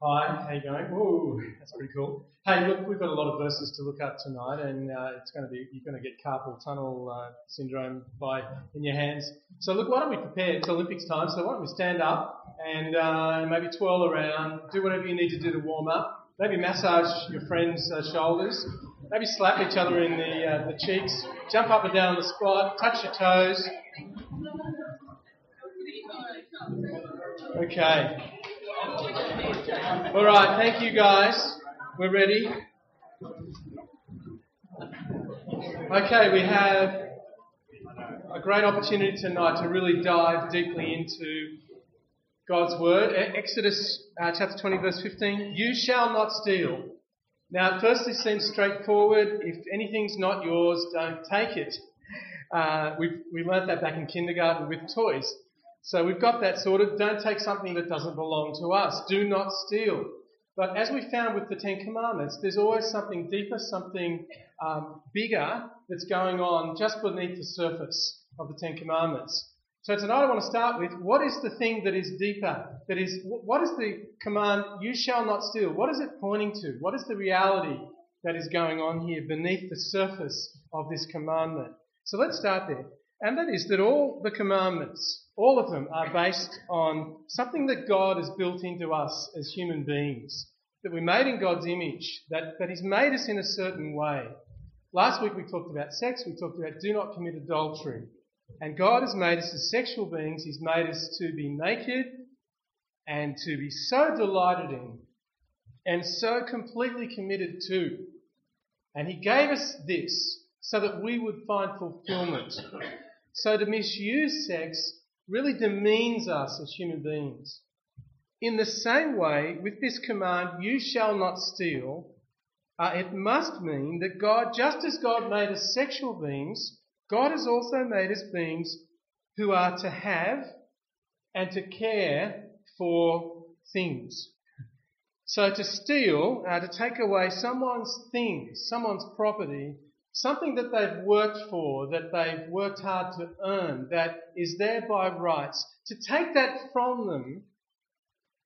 Hi, how you going? Ooh, that's pretty cool. Hey, look, we've got a lot of verses to look at tonight, and uh, it's going to be you're going to get carpal tunnel uh, syndrome by in your hands. So look, why don't we prepare? It's Olympics time, so why don't we stand up and uh, maybe twirl around, do whatever you need to do to warm up. Maybe massage your friends' uh, shoulders. Maybe slap each other in the uh, the cheeks. Jump up and down the spot. Touch your toes. Okay. All right, thank you guys. We're ready. Okay, we have a great opportunity tonight to really dive deeply into God's Word. Exodus uh, chapter 20, verse 15. You shall not steal. Now, at first, this seems straightforward. If anything's not yours, don't take it. Uh, we we learnt that back in kindergarten with toys. So we've got that sorted. Don't take something that doesn't belong to us. Do not steal. But as we found with the Ten Commandments, there's always something deeper, something um, bigger that's going on just beneath the surface of the Ten Commandments. So tonight I want to start with what is the thing that is deeper? That is, what is the command, you shall not steal? What is it pointing to? What is the reality that is going on here beneath the surface of this commandment? So let's start there. And that is that all the commandments, all of them are based on something that God has built into us as human beings, that we're made in God's image, that, that He's made us in a certain way. Last week we talked about sex, we talked about do not commit adultery. And God has made us as sexual beings, He's made us to be naked and to be so delighted in and so completely committed to. And He gave us this so that we would find fulfillment. So to misuse sex really demeans us as human beings. In the same way, with this command, you shall not steal, uh, it must mean that God, just as God made us sexual beings, God has also made us beings who are to have and to care for things. So to steal, uh, to take away someone's things, someone's property, something that they've worked for, that they've worked hard to earn, that is there by rights, to take that from them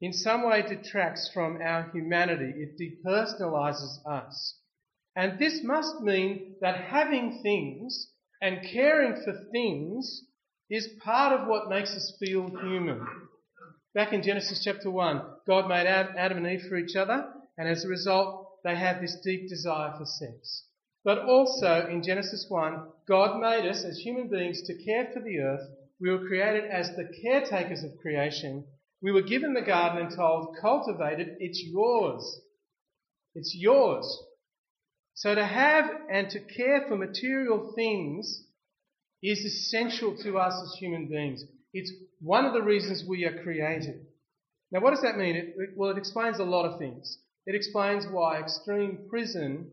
in some way detracts from our humanity. It depersonalizes us. And this must mean that having things and caring for things is part of what makes us feel human. Back in Genesis chapter 1, God made Adam and Eve for each other, and as a result, they have this deep desire for sex. But also in Genesis 1, God made us as human beings to care for the earth. We were created as the caretakers of creation. We were given the garden and told, cultivate it, it's yours. It's yours. So to have and to care for material things is essential to us as human beings. It's one of the reasons we are created. Now, what does that mean? It, well, it explains a lot of things. It explains why extreme prison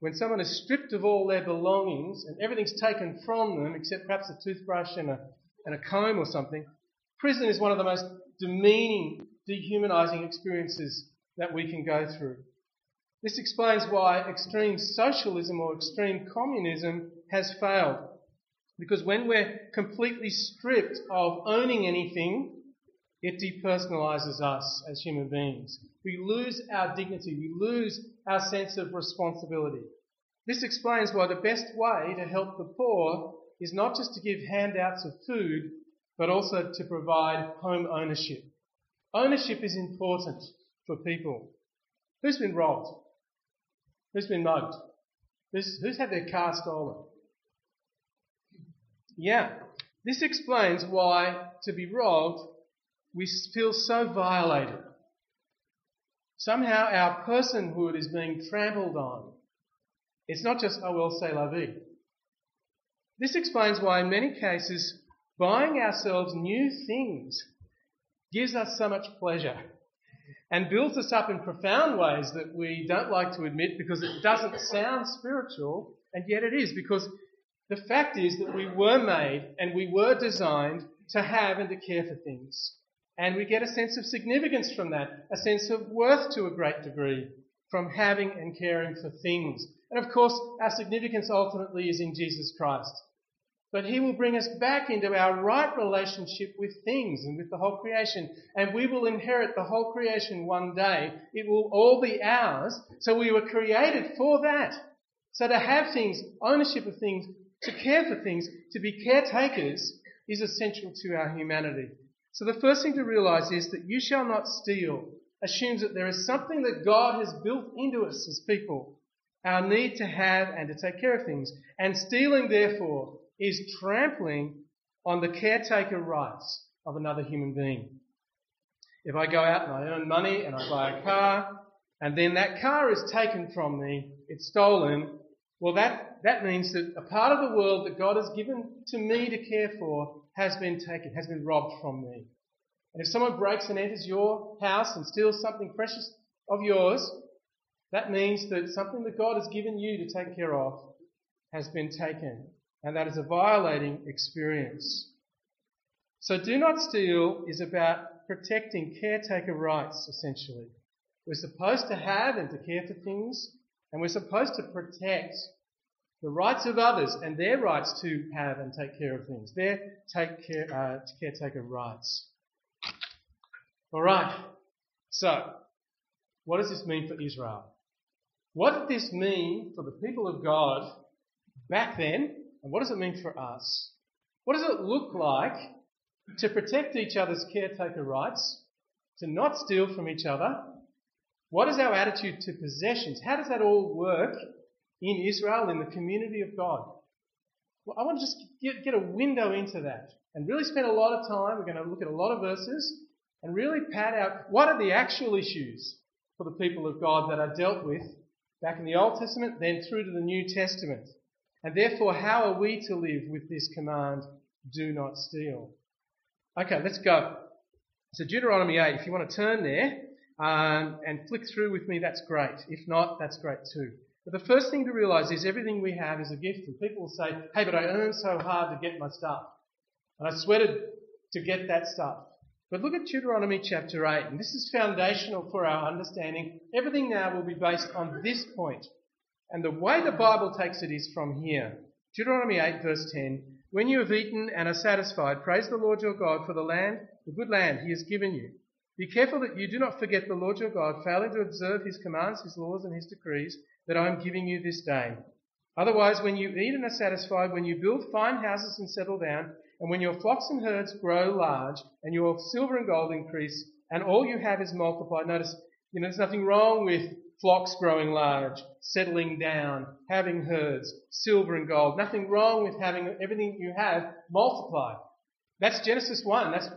when someone is stripped of all their belongings and everything's taken from them except perhaps a toothbrush and a, and a comb or something, prison is one of the most demeaning, dehumanizing experiences that we can go through. This explains why extreme socialism or extreme communism has failed. Because when we're completely stripped of owning anything, it depersonalizes us as human beings. We lose our dignity. We lose our sense of responsibility. This explains why the best way to help the poor is not just to give handouts of food, but also to provide home ownership. Ownership is important for people. Who's been robbed? Who's been mugged? Who's, who's had their car stolen? Yeah. This explains why to be robbed we feel so violated. Somehow our personhood is being trampled on. It's not just, oh well, say la vie. This explains why, in many cases, buying ourselves new things gives us so much pleasure and builds us up in profound ways that we don't like to admit because it doesn't sound spiritual, and yet it is because the fact is that we were made and we were designed to have and to care for things. And we get a sense of significance from that, a sense of worth to a great degree from having and caring for things. And of course, our significance ultimately is in Jesus Christ. but He will bring us back into our right relationship with things and with the whole creation. And we will inherit the whole creation one day. It will all be ours. So we were created for that. So to have things, ownership of things, to care for things, to be caretakers is essential to our humanity. So the first thing to realize is that you shall not steal assumes that there is something that God has built into us as people. Our need to have and to take care of things. And stealing, therefore, is trampling on the caretaker rights of another human being. If I go out and I earn money and I buy a car, and then that car is taken from me, it's stolen, well, that, that means that a part of the world that God has given to me to care for has been taken, has been robbed from me. And if someone breaks and enters your house and steals something precious of yours, that means that something that God has given you to take care of has been taken. And that is a violating experience. So do not steal is about protecting caretaker rights, essentially. We're supposed to have and to care for things, and we're supposed to protect the rights of others and their rights to have and take care of things, their take care, uh, caretaker rights. All right. So, what does this mean for Israel? What did this mean for the people of God back then? And what does it mean for us? What does it look like to protect each other's caretaker rights, to not steal from each other? What is our attitude to possessions? How does that all work in Israel, in the community of God? Well, I want to just get, get a window into that and really spend a lot of time. We're going to look at a lot of verses and really pad out what are the actual issues for the people of God that are dealt with back in the Old Testament, then through to the New Testament. And therefore, how are we to live with this command, do not steal? Okay, let's go. So Deuteronomy 8, if you want to turn there um, and flick through with me, that's great. If not, that's great too. But the first thing to realize is everything we have is a gift. And people will say, hey, but I earned so hard to get my stuff. And I sweated to get that stuff. But look at Deuteronomy chapter 8, and this is foundational for our understanding. Everything now will be based on this point. And the way the Bible takes it is from here. Deuteronomy 8, verse 10 When you have eaten and are satisfied, praise the Lord your God for the land, the good land he has given you. Be careful that you do not forget the Lord your God, failing to observe his commands, his laws, and his decrees that I am giving you this day. Otherwise, when you eat and are satisfied, when you build fine houses and settle down, and when your flocks and herds grow large, and your silver and gold increase, and all you have is multiplied. Notice, you know, there's nothing wrong with flocks growing large, settling down, having herds, silver and gold. Nothing wrong with having everything you have multiplied. That's Genesis 1. That's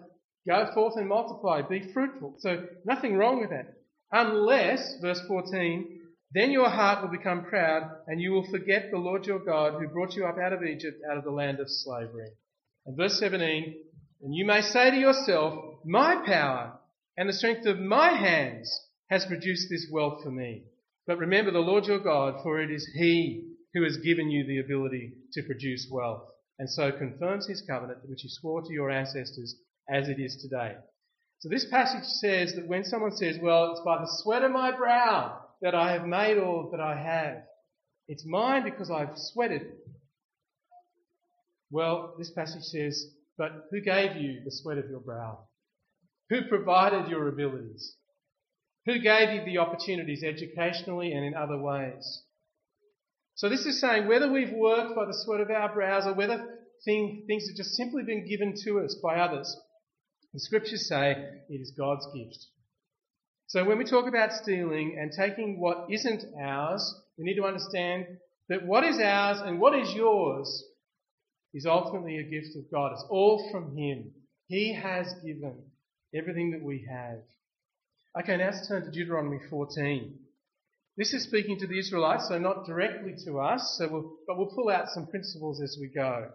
go forth and multiply, be fruitful. So nothing wrong with that. Unless, verse 14, then your heart will become proud and you will forget the Lord your God who brought you up out of Egypt, out of the land of slavery. And verse 17, and you may say to yourself, my power and the strength of my hands has produced this wealth for me. But remember the Lord your God, for it is He who has given you the ability to produce wealth, and so confirms His covenant which He swore to your ancestors as it is today. So this passage says that when someone says, well, it's by the sweat of my brow that I have made all that I have, it's mine because I've sweated well, this passage says, But who gave you the sweat of your brow? Who provided your abilities? Who gave you the opportunities educationally and in other ways? So this is saying whether we've worked by the sweat of our brows or whether thing, things have just simply been given to us by others, the scriptures say it is God's gift. So when we talk about stealing and taking what isn't ours, we need to understand that what is ours and what is yours is ultimately a gift of God. It's all from Him. He has given everything that we have. Okay, now let's turn to Deuteronomy 14. This is speaking to the Israelites, so not directly to us, so we'll, but we'll pull out some principles as we go.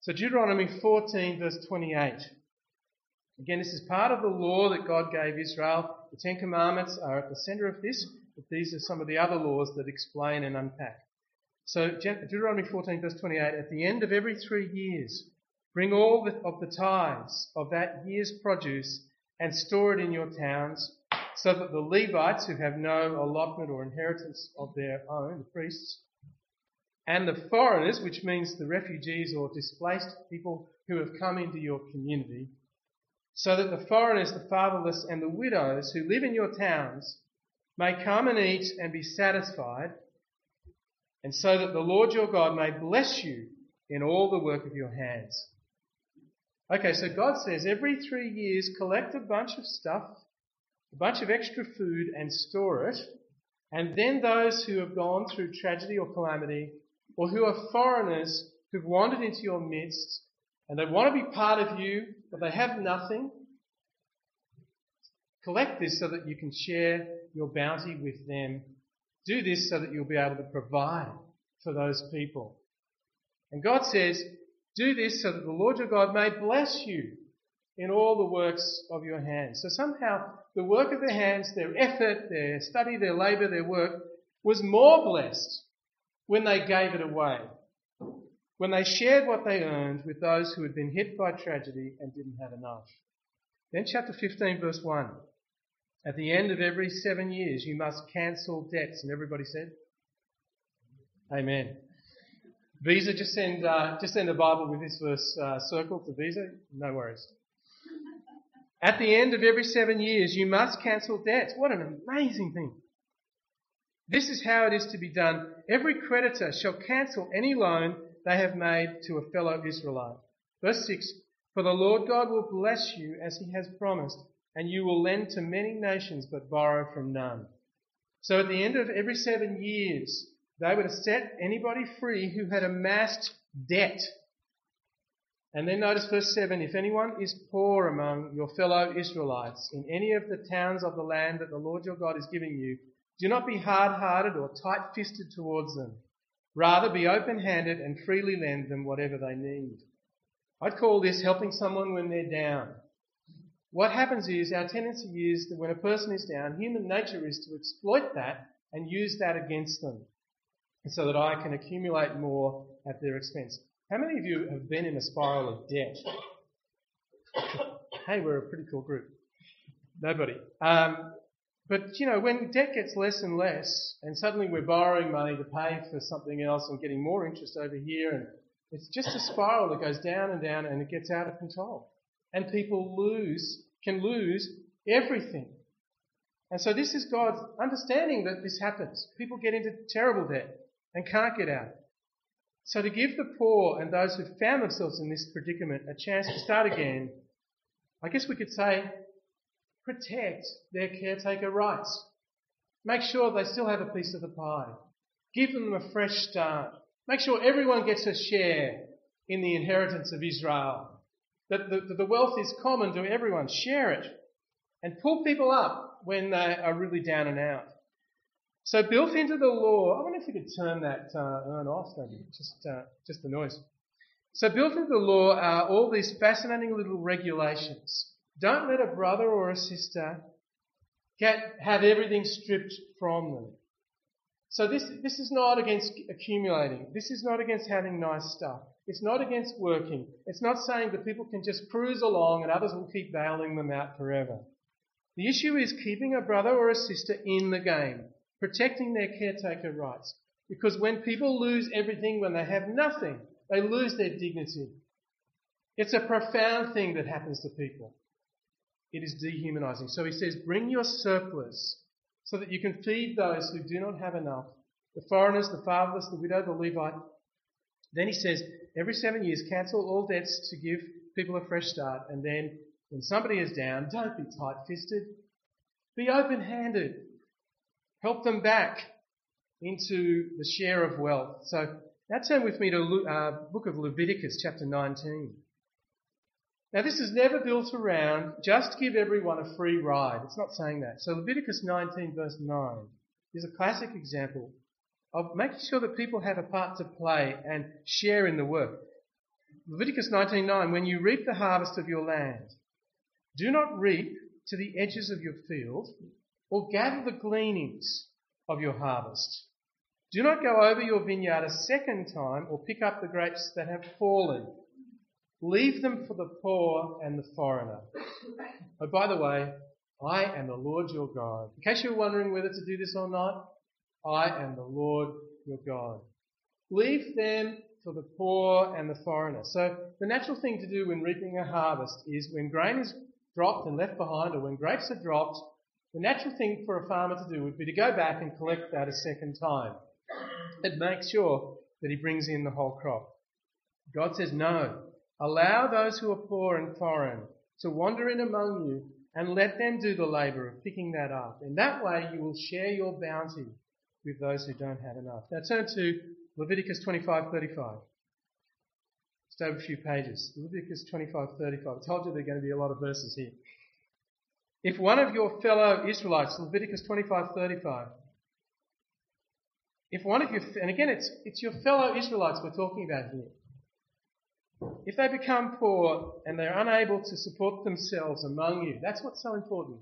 So Deuteronomy 14 verse 28. Again, this is part of the law that God gave Israel. The Ten Commandments are at the center of this, but these are some of the other laws that explain and unpack. So Deuteronomy 14 verse 28, at the end of every three years, bring all of the tithes of that year's produce and store it in your towns, so that the Levites who have no allotment or inheritance of their own, the priests, and the foreigners, which means the refugees or displaced people who have come into your community, so that the foreigners, the fatherless, and the widows who live in your towns may come and eat and be satisfied, and so that the Lord your God may bless you in all the work of your hands. Okay, so God says every three years collect a bunch of stuff, a bunch of extra food, and store it. And then those who have gone through tragedy or calamity, or who are foreigners who've wandered into your midst, and they want to be part of you, but they have nothing, collect this so that you can share your bounty with them. Do this so that you'll be able to provide for those people. And God says, do this so that the Lord your God may bless you in all the works of your hands. So somehow the work of their hands, their effort, their study, their labour, their work was more blessed when they gave it away. When they shared what they earned with those who had been hit by tragedy and didn't have enough. Then chapter 15 verse 1. At the end of every seven years you must cancel debts. And everybody said? Amen. Visa, just send uh, just send a Bible with this verse uh, circled to Visa. No worries. At the end of every seven years, you must cancel debts. What an amazing thing! This is how it is to be done. Every creditor shall cancel any loan they have made to a fellow Israelite. Verse 6 For the Lord God will bless you as he has promised, and you will lend to many nations but borrow from none. So at the end of every seven years, they were to set anybody free who had amassed debt. And then notice verse 7 If anyone is poor among your fellow Israelites in any of the towns of the land that the Lord your God is giving you, do not be hard hearted or tight fisted towards them. Rather, be open handed and freely lend them whatever they need. I'd call this helping someone when they're down. What happens is our tendency is that when a person is down, human nature is to exploit that and use that against them so that I can accumulate more at their expense. How many of you have been in a spiral of debt? hey, we're a pretty cool group. Nobody. Um, but you know, when debt gets less and less, and suddenly we're borrowing money to pay for something else and getting more interest over here, and it's just a spiral that goes down and down, and it gets out of control, and people lose can lose everything. And so this is God's understanding that this happens. People get into terrible debt and can't get out. So to give the poor and those who found themselves in this predicament a chance to start again, I guess we could say, protect their caretaker rights. Make sure they still have a piece of the pie. Give them a fresh start. Make sure everyone gets a share in the inheritance of Israel. That the, that the wealth is common to everyone. Share it. And pull people up when they are really down and out. So built into the law, I wonder if we could turn that uh, urn off, maybe, just, uh, just the noise. So built into the law are all these fascinating little regulations. Don't let a brother or a sister get, have everything stripped from them. So this, this is not against accumulating. This is not against having nice stuff. It's not against working. It's not saying that people can just cruise along and others will keep bailing them out forever. The issue is keeping a brother or a sister in the game protecting their caretaker rights. Because when people lose everything, when they have nothing, they lose their dignity. It's a profound thing that happens to people. It is dehumanizing. So he says, bring your surplus so that you can feed those who do not have enough the foreigners, the fatherless, the widow, the Levite. Then he says, every seven years, cancel all debts to give people a fresh start. And then when somebody is down, don't be tight fisted. Be open handed. Help them back into the share of wealth. So now turn with me to uh, book of Leviticus, chapter 19. Now this is never built around just give everyone a free ride. It's not saying that. So Leviticus 19 verse 9 is a classic example of making sure that people have a part to play and share in the work. Leviticus 19:9 When you reap the harvest of your land, do not reap to the edges of your field, or gather the gleanings of your harvest. Do not go over your vineyard a second time or pick up the grapes that have fallen. Leave them for the poor and the foreigner. Oh, by the way, I am the Lord your God. In case you're wondering whether to do this or not, I am the Lord your God. Leave them for the poor and the foreigner. So the natural thing to do when reaping a harvest is when grain is dropped and left behind, or when grapes are dropped, the natural thing for a farmer to do would be to go back and collect that a second time. It makes sure that he brings in the whole crop. God says, no. Allow those who are poor and foreign to wander in among you and let them do the labour of picking that up. In that way, you will share your bounty with those who don't have enough. Now turn to Leviticus 25:35. Just over a few pages. Leviticus 25:35. I told you there are going to be a lot of verses here. If one of your fellow Israelites, Leviticus 25:35. If one of your, and again, it's, it's your fellow Israelites we're talking about here. If they become poor and they're unable to support themselves among you, that's what's so important.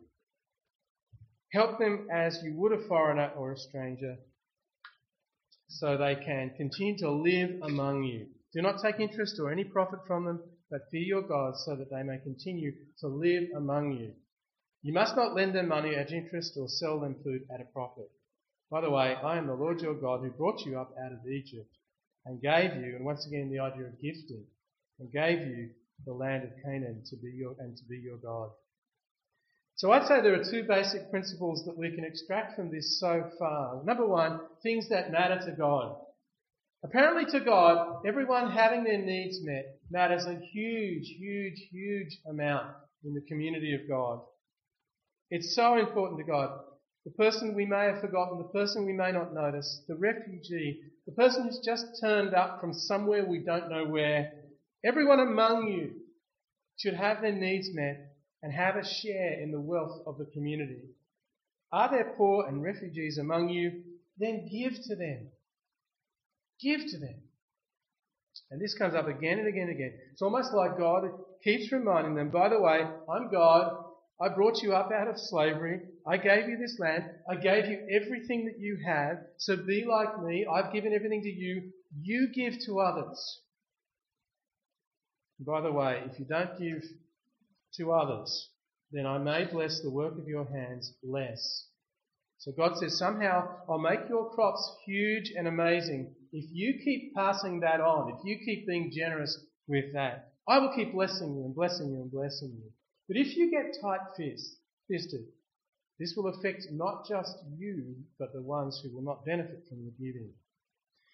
Help them as you would a foreigner or a stranger so they can continue to live among you. Do not take interest or any profit from them, but fear your God so that they may continue to live among you. You must not lend them money at interest or sell them food at a profit. By the way, I am the Lord your God who brought you up out of Egypt and gave you, and once again the idea of gifting, and gave you the land of Canaan to be your, and to be your God. So I'd say there are two basic principles that we can extract from this so far. Number one, things that matter to God. Apparently to God, everyone having their needs met matters a huge, huge, huge amount in the community of God. It's so important to God. The person we may have forgotten, the person we may not notice, the refugee, the person who's just turned up from somewhere we don't know where, everyone among you should have their needs met and have a share in the wealth of the community. Are there poor and refugees among you? Then give to them. Give to them. And this comes up again and again and again. It's almost like God keeps reminding them, by the way, I'm God. I brought you up out of slavery. I gave you this land. I gave you everything that you have. So be like me. I've given everything to you. You give to others. By the way, if you don't give to others, then I may bless the work of your hands less. So God says, somehow I'll make your crops huge and amazing if you keep passing that on, if you keep being generous with that. I will keep blessing you and blessing you and blessing you. But if you get tight fisted, this will affect not just you, but the ones who will not benefit from the giving.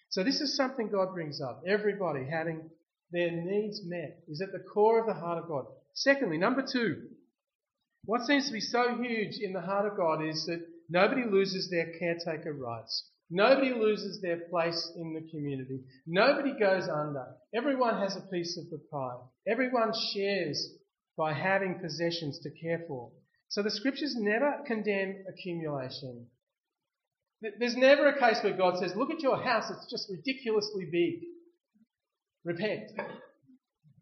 So this is something God brings up. Everybody having their needs met is at the core of the heart of God. Secondly, number two, what seems to be so huge in the heart of God is that nobody loses their caretaker rights. Nobody loses their place in the community. Nobody goes under. Everyone has a piece of the pie. Everyone shares by having possessions to care for. So the scriptures never condemn accumulation. There's never a case where God says, look at your house, it's just ridiculously big. Repent.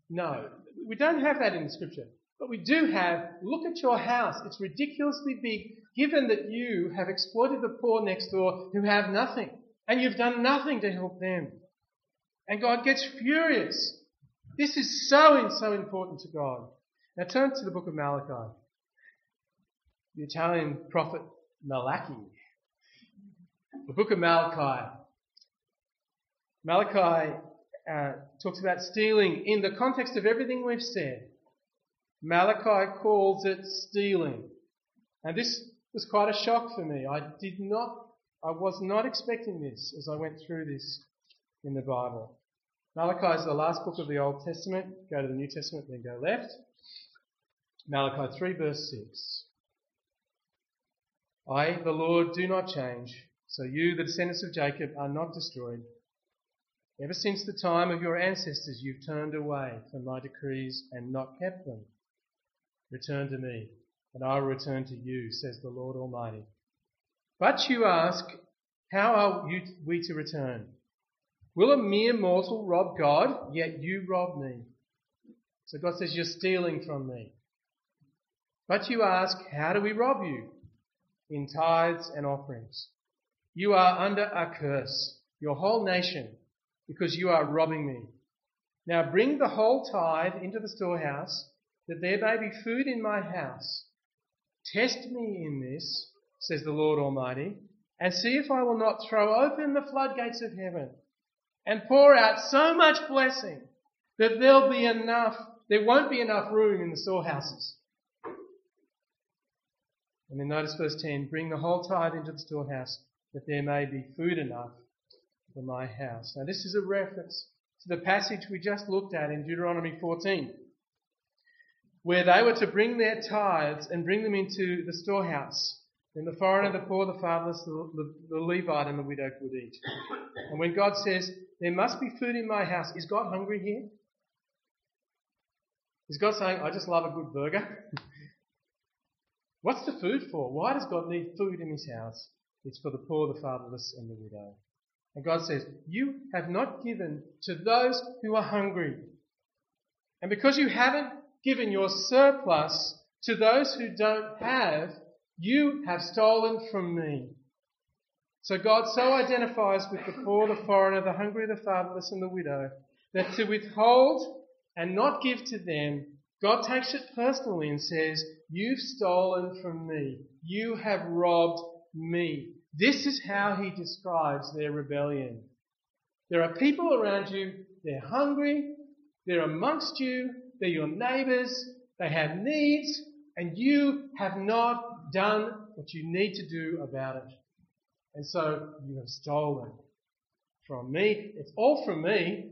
No, we don't have that in the scripture. But we do have, look at your house. It's ridiculously big given that you have exploited the poor next door who have nothing. And you've done nothing to help them. And God gets furious. This is so, so important to God. Now turn to the book of Malachi. The Italian prophet Malachi. The book of Malachi. Malachi uh, talks about stealing in the context of everything we've said. Malachi calls it stealing. And this was quite a shock for me. I did not, I was not expecting this as I went through this in the Bible. Malachi is the last book of the Old Testament. Go to the New Testament, then go left. Malachi 3 verse 6. I, the Lord, do not change, so you, the descendants of Jacob, are not destroyed. Ever since the time of your ancestors, you've turned away from my decrees and not kept them. Return to me, and I will return to you, says the Lord Almighty. But you ask, how are you, we to return? Will a mere mortal rob God? Yet you rob me. So God says, You're stealing from me. But you ask, How do we rob you? In tithes and offerings. You are under a curse, your whole nation because you are robbing me. Now bring the whole tithe into the storehouse, that there may be food in my house. Test me in this, says the Lord Almighty, and see if I will not throw open the floodgates of heaven and pour out so much blessing that there'll be enough, there won't be enough room in the storehouses. And then notice verse 10, bring the whole tithe into the storehouse that there may be food enough for my house. Now this is a reference to the passage we just looked at in Deuteronomy 14, where they were to bring their tithes and bring them into the storehouse. Then the foreigner, the poor, the fatherless, the, the, the Levite, and the widow could eat. And when God says, there must be food in my house, is God hungry here? Is God saying, I just love a good burger? What's the food for? Why does God need food in his house? It's for the poor, the fatherless, and the widow. And God says, You have not given to those who are hungry. And because you haven't given your surplus to those who don't have, you have stolen from me. So God so identifies with the poor, the foreigner, the hungry, the fatherless, and the widow that to withhold and not give to them, God takes it personally and says, You've stolen from me. You have robbed me. This is how he describes their rebellion. There are people around you, they're hungry, they're amongst you, they're your neighbours, they have needs, and you have not done what you need to do about it. And so you have stolen from me. It's all from me.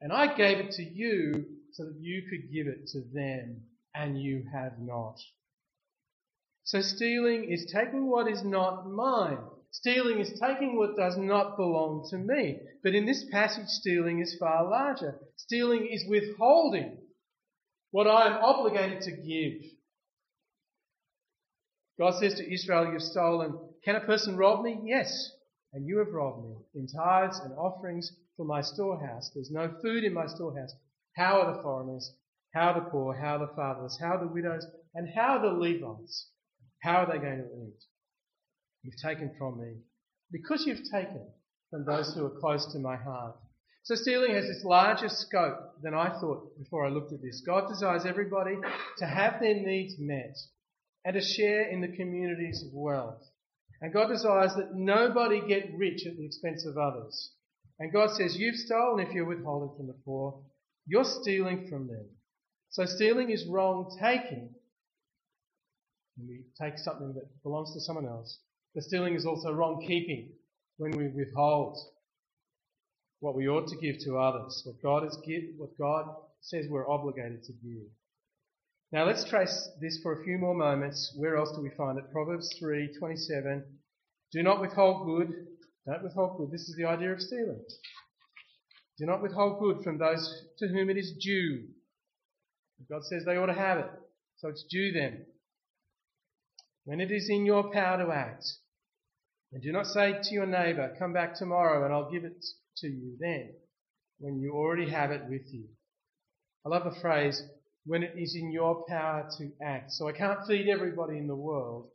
And I gave it to you so that you could give it to them, and you have not. So stealing is taking what is not mine. Stealing is taking what does not belong to me. But in this passage, stealing is far larger. Stealing is withholding what I am obligated to give. God says to Israel, You've stolen. Can a person rob me? Yes. And you have robbed me in tithes and offerings for my storehouse. There's no food in my storehouse. How are the foreigners? How the poor? How the fatherless? How the widows? And how the Levites? How are they going to eat? You've taken from me because you've taken from those who are close to my heart. So stealing has this larger scope than I thought before I looked at this. God desires everybody to have their needs met and to share in the community's wealth. And God desires that nobody get rich at the expense of others. And God says, You've stolen if you're withholding from the poor. You're stealing from them. So stealing is wrong taking. When we take something that belongs to someone else. But stealing is also wrong keeping when we withhold what we ought to give to others, what God has give, what God says we're obligated to give. Now let's trace this for a few more moments. Where else do we find it? Proverbs 3:27. Do not withhold good. Don't withhold good. This is the idea of stealing. Do not withhold good from those to whom it is due. God says they ought to have it, so it's due them. When it is in your power to act, and do not say to your neighbour, Come back tomorrow and I'll give it to you then, when you already have it with you. I love the phrase, when it is in your power to act. So I can't feed everybody in the world.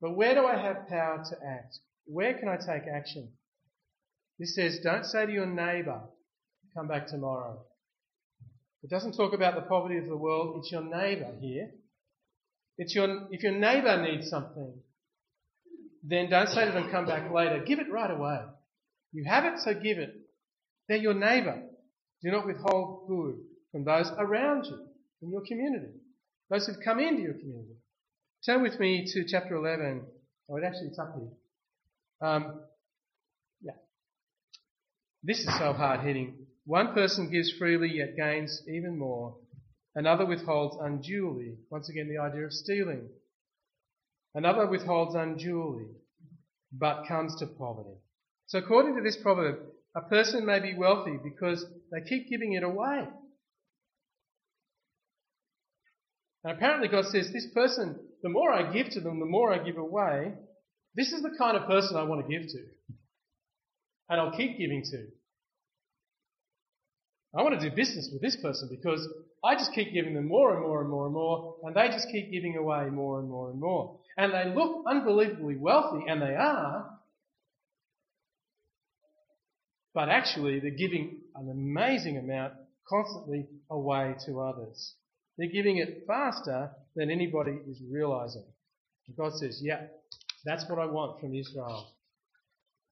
But where do I have power to act? Where can I take action? This says, don't say to your neighbour, come back tomorrow. It doesn't talk about the poverty of the world. It's your neighbour here. It's your, if your neighbour needs something, then don't say to them, come back later. Give it right away. You have it, so give it. They're your neighbour. Do not withhold good from those around you in your community, those who've come into your community. Turn with me to chapter 11. Oh, it actually it's up here. Um, yeah. This is so hard hitting. One person gives freely yet gains even more. Another withholds unduly. Once again, the idea of stealing. Another withholds unduly, but comes to poverty. So according to this proverb, a person may be wealthy because they keep giving it away. And apparently God says, this person, the more I give to them, the more I give away. This is the kind of person I want to give to. And I'll keep giving to. I want to do business with this person because I just keep giving them more and more and more and more, and they just keep giving away more and more and more. And they look unbelievably wealthy, and they are, but actually they're giving an amazing amount constantly away to others. They're giving it faster than anybody is realizing. And God says, yeah, that's what I want from Israel.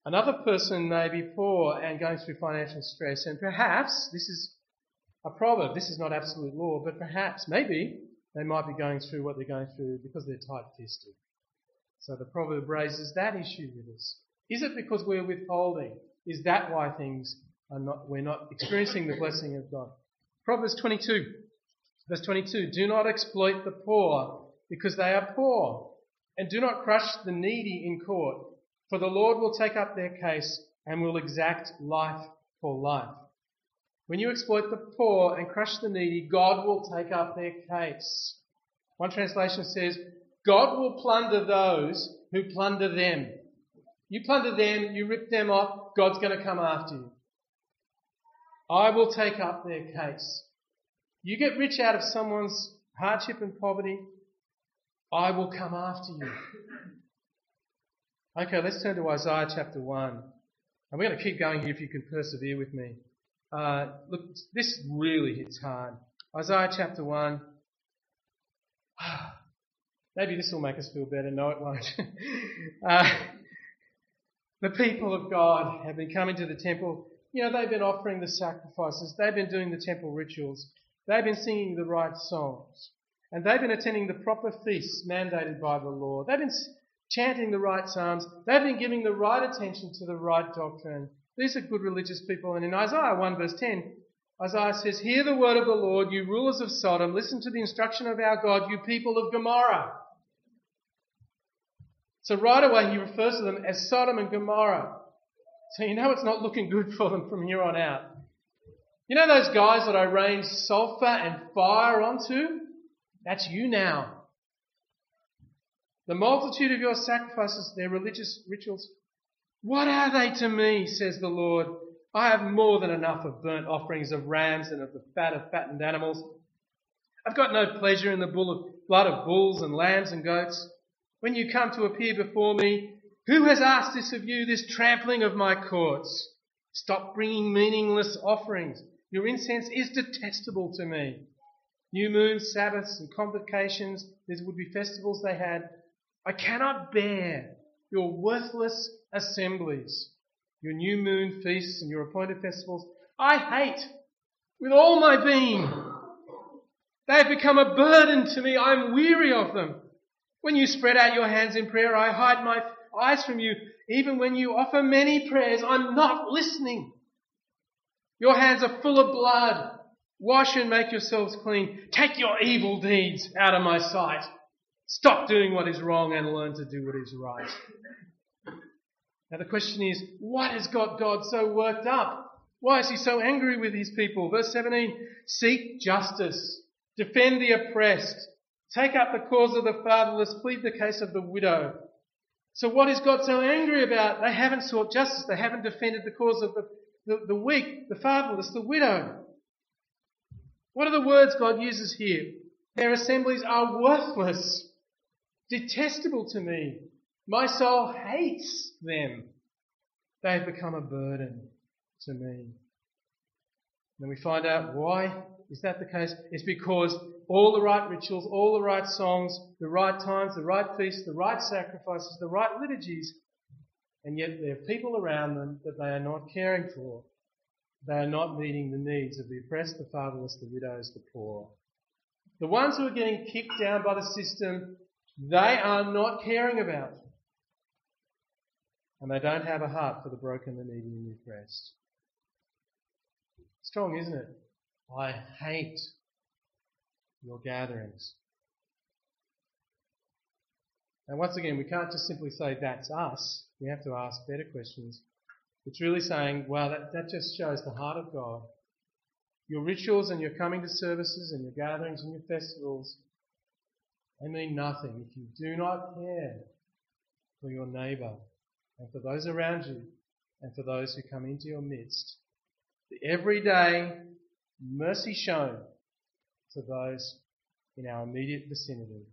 Another person may be poor and going through financial stress, and perhaps this is a proverb. This is not absolute law, but perhaps, maybe, they might be going through what they're going through because they're tight-fisted. So the proverb raises that issue with us. Is it because we're withholding? Is that why things are not, we're not experiencing the blessing of God? Proverbs 22, verse 22. Do not exploit the poor because they are poor, and do not crush the needy in court, for the Lord will take up their case and will exact life for life. When you exploit the poor and crush the needy, God will take up their case. One translation says, God will plunder those who plunder them. You plunder them, you rip them off, God's going to come after you. I will take up their case. You get rich out of someone's hardship and poverty, I will come after you. Okay, let's turn to Isaiah chapter 1. And we're going to keep going here if you can persevere with me. Uh, look, this really hits hard. Isaiah chapter 1. Maybe this will make us feel better. No, it won't. uh, the people of God have been coming to the temple. You know, they've been offering the sacrifices. They've been doing the temple rituals. They've been singing the right songs. And they've been attending the proper feasts mandated by the law. They've been chanting the right psalms. They've been giving the right attention to the right doctrine. These are good religious people. And in Isaiah 1 verse 10, Isaiah says, Hear the word of the Lord, you rulers of Sodom. Listen to the instruction of our God, you people of Gomorrah. So right away he refers to them as Sodom and Gomorrah. So you know it's not looking good for them from here on out. You know those guys that I rained sulfur and fire onto? That's you now. The multitude of your sacrifices, their religious rituals, what are they to me, says the Lord? I have more than enough of burnt offerings of rams and of the fat of fattened animals. I've got no pleasure in the blood of bulls and lambs and goats. When you come to appear before me, who has asked this of you, this trampling of my courts? Stop bringing meaningless offerings. Your incense is detestable to me. New moons, Sabbaths, and convocations, these would be festivals they had. I cannot bear your worthless assemblies, your new moon feasts and your appointed festivals. I hate with all my being. They have become a burden to me. I am weary of them. When you spread out your hands in prayer, I hide my eyes from you. Even when you offer many prayers, I'm not listening. Your hands are full of blood. Wash and make yourselves clean. Take your evil deeds out of my sight. Stop doing what is wrong and learn to do what is right. Now the question is, what has got God so worked up? Why is he so angry with his people? Verse 17, seek justice, defend the oppressed, take up the cause of the fatherless, plead the case of the widow. So what is God so angry about? They haven't sought justice, they haven't defended the cause of the, the, the weak, the fatherless, the widow. What are the words God uses here? Their assemblies are worthless, detestable to me, my soul hates them. They have become a burden to me. Then we find out why is that the case? It's because all the right rituals, all the right songs, the right times, the right feasts, the right sacrifices, the right liturgies, and yet there are people around them that they are not caring for. They are not meeting the needs of the oppressed, the fatherless, the widows, the poor. The ones who are getting kicked down by the system, they are not caring about and they don't have a heart for the broken, the needy, and the oppressed. Strong, isn't it? I hate your gatherings. And once again, we can't just simply say that's us. We have to ask better questions. It's really saying, well, that, that just shows the heart of God. Your rituals and your coming to services and your gatherings and your festivals, they mean nothing if you do not care for your neighbour and for those around you and for those who come into your midst. The everyday mercy shown to those in our immediate vicinity.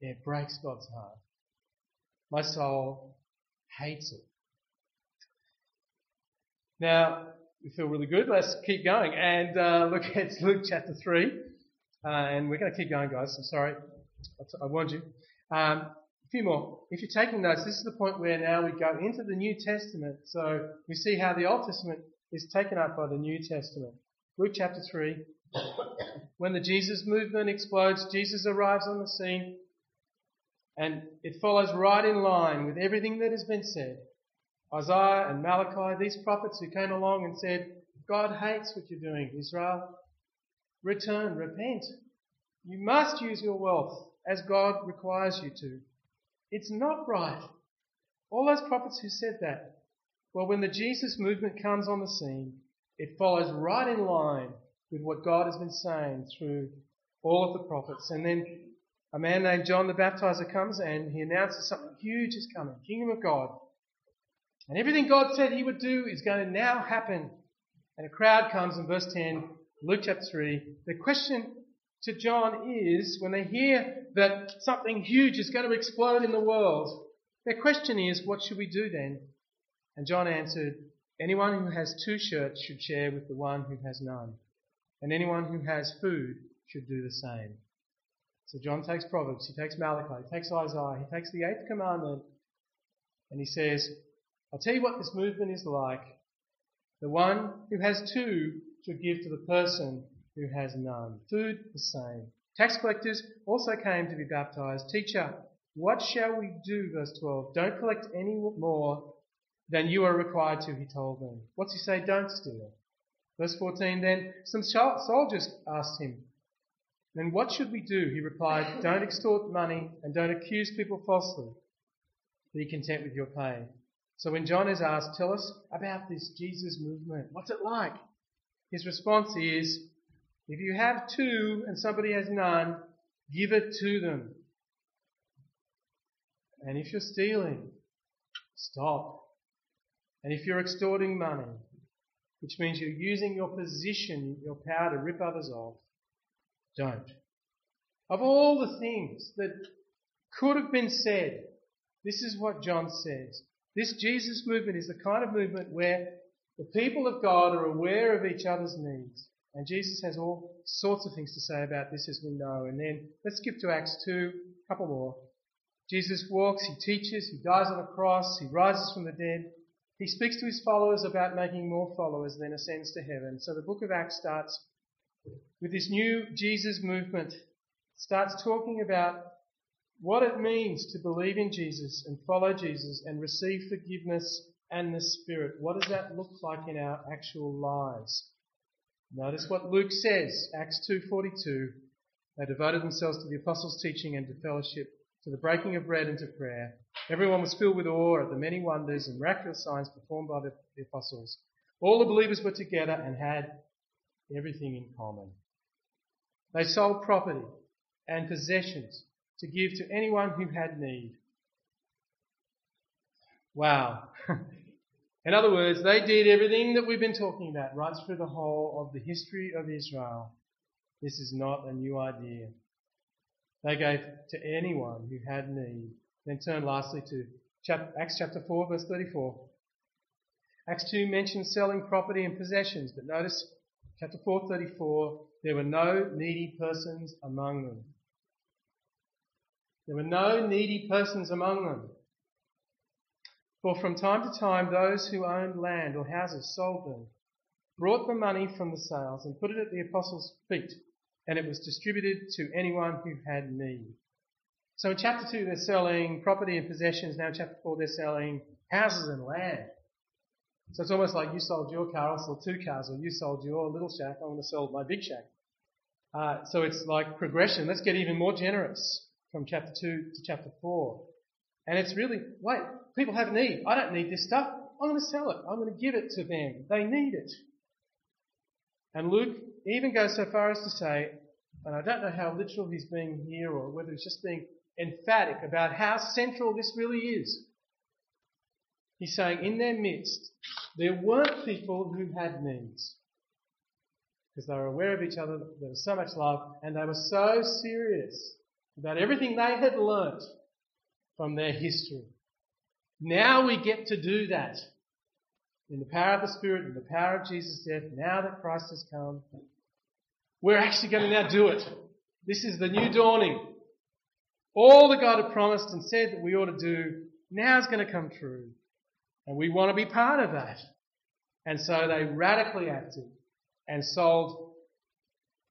It breaks God's heart. My soul hates it. Now, we feel really good. Let's keep going and uh, look at Luke chapter 3. Uh, and we're going to keep going, guys. I'm sorry. I warned you. Um, a few more. If you're taking notes, this is the point where now we go into the New Testament. So we see how the Old Testament is taken up by the New Testament. Luke chapter 3. When the Jesus movement explodes, Jesus arrives on the scene, and it follows right in line with everything that has been said. Isaiah and Malachi, these prophets who came along and said, God hates what you're doing, Israel. Return, repent. You must use your wealth as God requires you to. It's not right. All those prophets who said that. Well, when the Jesus movement comes on the scene, it follows right in line with what God has been saying through all of the prophets. And then a man named John the Baptizer comes and he announces something huge is coming, kingdom of God. And everything God said he would do is going to now happen. And a crowd comes in verse 10, Luke chapter 3. The question to John is when they hear that something huge is going to explode in the world, their question is, what should we do then? And John answered, anyone who has two shirts should share with the one who has none. And anyone who has food should do the same. So John takes Proverbs, he takes Malachi, he takes Isaiah, he takes the eighth commandment, and he says, I'll tell you what this movement is like. The one who has two should give to the person who has none. Food, the same. Tax collectors also came to be baptized. Teacher, what shall we do? Verse 12. Don't collect any more than you are required to, he told them. What's he say? Don't steal. Verse 14. Then some soldiers asked him, Then what should we do? He replied, Don't extort money and don't accuse people falsely. Be content with your pay. So when John is asked, Tell us about this Jesus movement. What's it like? His response is, if you have two and somebody has none, give it to them. And if you're stealing, stop. And if you're extorting money, which means you're using your position, your power to rip others off, don't. Of all the things that could have been said, this is what John says. This Jesus movement is the kind of movement where the people of God are aware of each other's needs. And Jesus has all sorts of things to say about this as we know. And then let's skip to Acts 2, a couple more. Jesus walks, he teaches, he dies on a cross, he rises from the dead. He speaks to his followers about making more followers, then ascends to heaven. So the book of Acts starts with this new Jesus movement. It starts talking about what it means to believe in Jesus and follow Jesus and receive forgiveness and the Spirit. What does that look like in our actual lives? Notice what Luke says, Acts 2.42. They devoted themselves to the apostles' teaching and to fellowship, to the breaking of bread and to prayer. Everyone was filled with awe at the many wonders and miraculous signs performed by the, the apostles. All the believers were together and had everything in common. They sold property and possessions to give to anyone who had need. Wow. In other words, they did everything that we've been talking about right through the whole of the history of Israel. This is not a new idea. They gave to anyone who had need. Then turn lastly to Acts chapter 4, verse 34. Acts 2 mentions selling property and possessions, but notice chapter 4, 34, there were no needy persons among them. There were no needy persons among them. For from time to time, those who owned land or houses sold them, brought the money from the sales, and put it at the apostles' feet, and it was distributed to anyone who had need. So in chapter 2, they're selling property and possessions. Now in chapter 4, they're selling houses and land. So it's almost like you sold your car, I sold two cars, or you sold your little shack, I'm going to sell my big shack. Uh, so it's like progression. Let's get even more generous from chapter 2 to chapter 4. And it's really, wait, people have need. I don't need this stuff. I'm going to sell it. I'm going to give it to them. They need it. And Luke even goes so far as to say, and I don't know how literal he's being here or whether he's just being emphatic about how central this really is. He's saying in their midst, there weren't people who had needs. Because they were aware of each other, there was so much love, and they were so serious about everything they had learnt from their history. Now we get to do that. In the power of the Spirit, in the power of Jesus' death, now that Christ has come, we're actually going to now do it. This is the new dawning. All that God had promised and said that we ought to do now is going to come true. And we want to be part of that. And so they radically acted and sold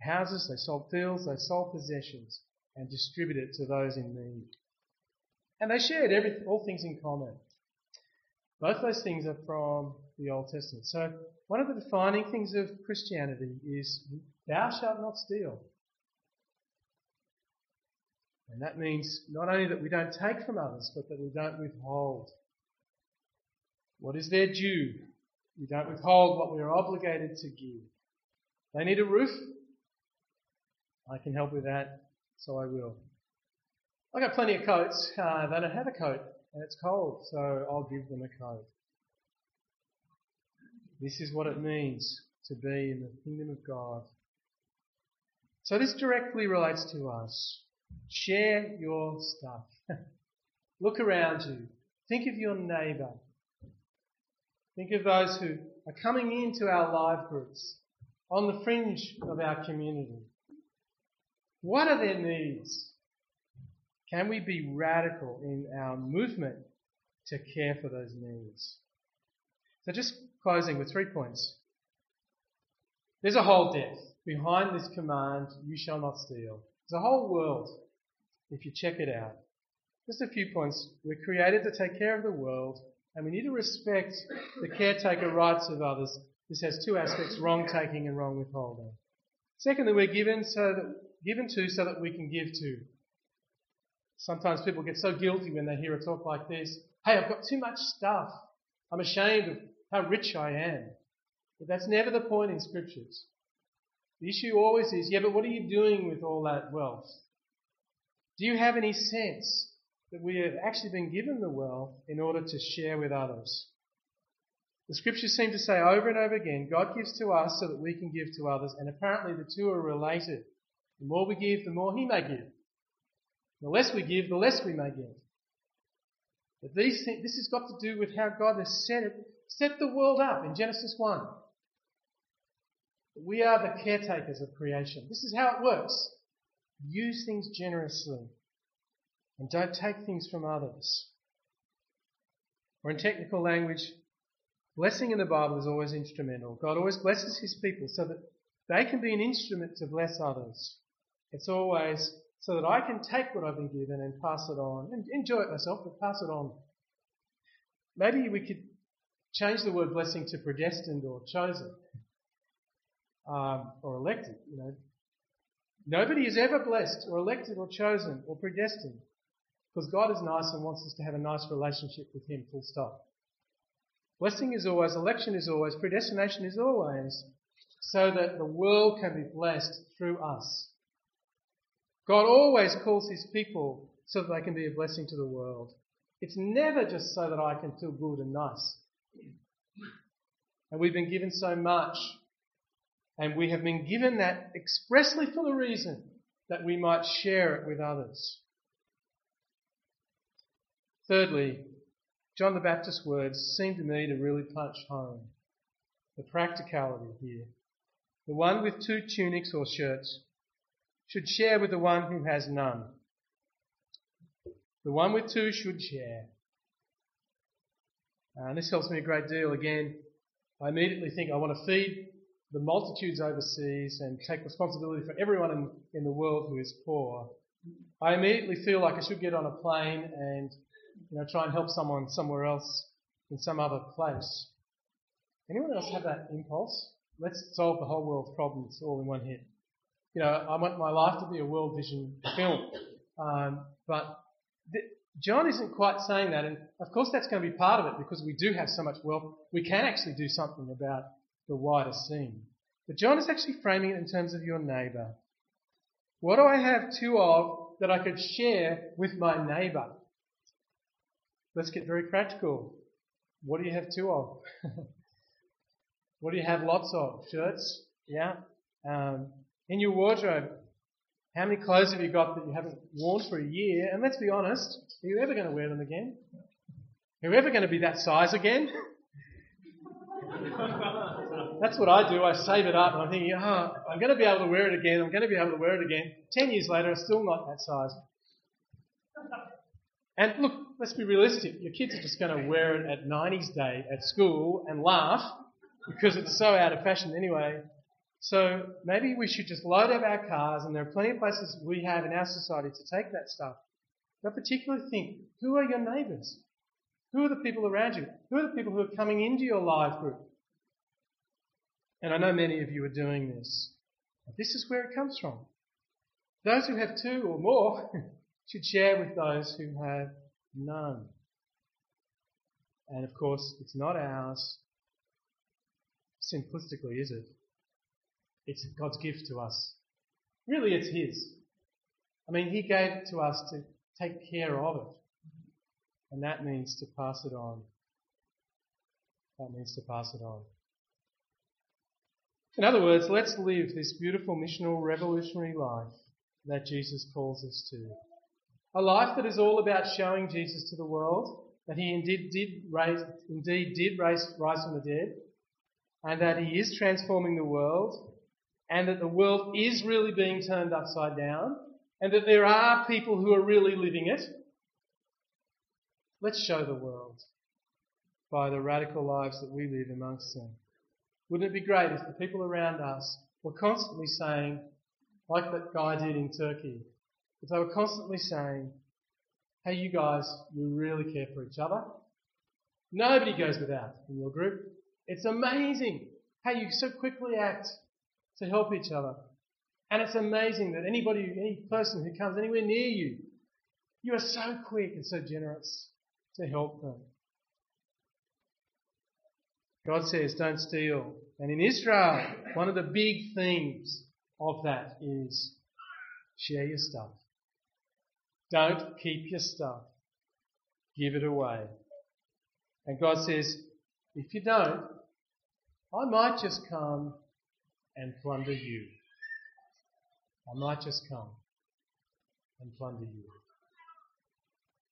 houses, they sold fields, they sold possessions and distributed it to those in need. And they shared everything, all things in common. Both those things are from the Old Testament. So one of the defining things of Christianity is thou shalt not steal. And that means not only that we don't take from others, but that we don't withhold. What is their due? We don't withhold what we are obligated to give. They need a roof. I can help with that, so I will. I've got plenty of coats. Uh, they don't have a coat, and it's cold, so I'll give them a coat. This is what it means to be in the kingdom of God. So this directly relates to us. Share your stuff. Look around you. Think of your neighbour. Think of those who are coming into our live groups on the fringe of our community. What are their needs? Can we be radical in our movement to care for those needs? So just closing with three points. There's a whole depth behind this command, you shall not steal. There's a whole world if you check it out. Just a few points. We're created to take care of the world and we need to respect the caretaker rights of others. This has two aspects, wrong taking and wrong withholding. Secondly, we're given so that, given to so that we can give to. Sometimes people get so guilty when they hear a talk like this. Hey, I've got too much stuff. I'm ashamed of how rich I am. But that's never the point in scriptures. The issue always is, yeah, but what are you doing with all that wealth? Do you have any sense that we have actually been given the wealth in order to share with others? The scriptures seem to say over and over again, God gives to us so that we can give to others, and apparently the two are related. The more we give, the more He may give. The less we give, the less we may give. But these things, this has got to do with how God has set it, set the world up in Genesis 1. We are the caretakers of creation. This is how it works. Use things generously and don't take things from others. Or in technical language, blessing in the Bible is always instrumental. God always blesses his people so that they can be an instrument to bless others. It's always so that I can take what I've been given and pass it on and enjoy it myself, but pass it on. Maybe we could change the word blessing to predestined or chosen um, or elected. You know, nobody is ever blessed or elected or chosen or predestined because God is nice and wants us to have a nice relationship with Him. Full stop. Blessing is always, election is always, predestination is always, so that the world can be blessed through us. God always calls his people so that they can be a blessing to the world. It's never just so that I can feel good and nice. And we've been given so much. And we have been given that expressly for the reason that we might share it with others. Thirdly, John the Baptist's words seem to me to really punch home the practicality here. The one with two tunics or shirts should share with the one who has none. The one with two should share. And this helps me a great deal. Again, I immediately think I want to feed the multitudes overseas and take responsibility for everyone in, in the world who is poor. I immediately feel like I should get on a plane and you know, try and help someone somewhere else in some other place. Anyone else have that impulse? Let's solve the whole world's problems all in one hit you know, I want my life to be a world vision film. Um, but th- John isn't quite saying that, and of course that's going to be part of it because we do have so much wealth. We can actually do something about the wider scene. But John is actually framing it in terms of your neighbour. What do I have two of that I could share with my neighbour? Let's get very practical. What do you have two of? what do you have lots of? Shirts? Yeah. Um, in your wardrobe, how many clothes have you got that you haven't worn for a year? And let's be honest, are you ever going to wear them again? Are you ever going to be that size again? That's what I do. I save it up and I'm thinking, oh, I'm going to be able to wear it again. I'm going to be able to wear it again. Ten years later, I'm still not that size. And look, let's be realistic. Your kids are just going to wear it at 90s day at school and laugh because it's so out of fashion anyway. So maybe we should just load up our cars, and there are plenty of places we have in our society to take that stuff. But particularly think, who are your neighbours? Who are the people around you? Who are the people who are coming into your life group? And I know many of you are doing this. This is where it comes from. Those who have two or more should share with those who have none. And of course, it's not ours simplistically, is it? It's God's gift to us. Really, it's His. I mean, He gave it to us to take care of it. And that means to pass it on. That means to pass it on. In other words, let's live this beautiful missional revolutionary life that Jesus calls us to. A life that is all about showing Jesus to the world, that he indeed did raise, indeed did raise, rise from the dead, and that he is transforming the world, and that the world is really being turned upside down, and that there are people who are really living it. Let's show the world by the radical lives that we live amongst them. Wouldn't it be great if the people around us were constantly saying, like that guy did in Turkey, if they were constantly saying, hey, you guys, we really care for each other. Nobody goes without in your group. It's amazing how you so quickly act to help each other. And it's amazing that anybody, any person who comes anywhere near you, you are so quick and so generous to help them. God says, don't steal. And in Israel, one of the big themes of that is share your stuff. Don't keep your stuff. Give it away. And God says, if you don't, I might just come and plunder you. I might just come and plunder you.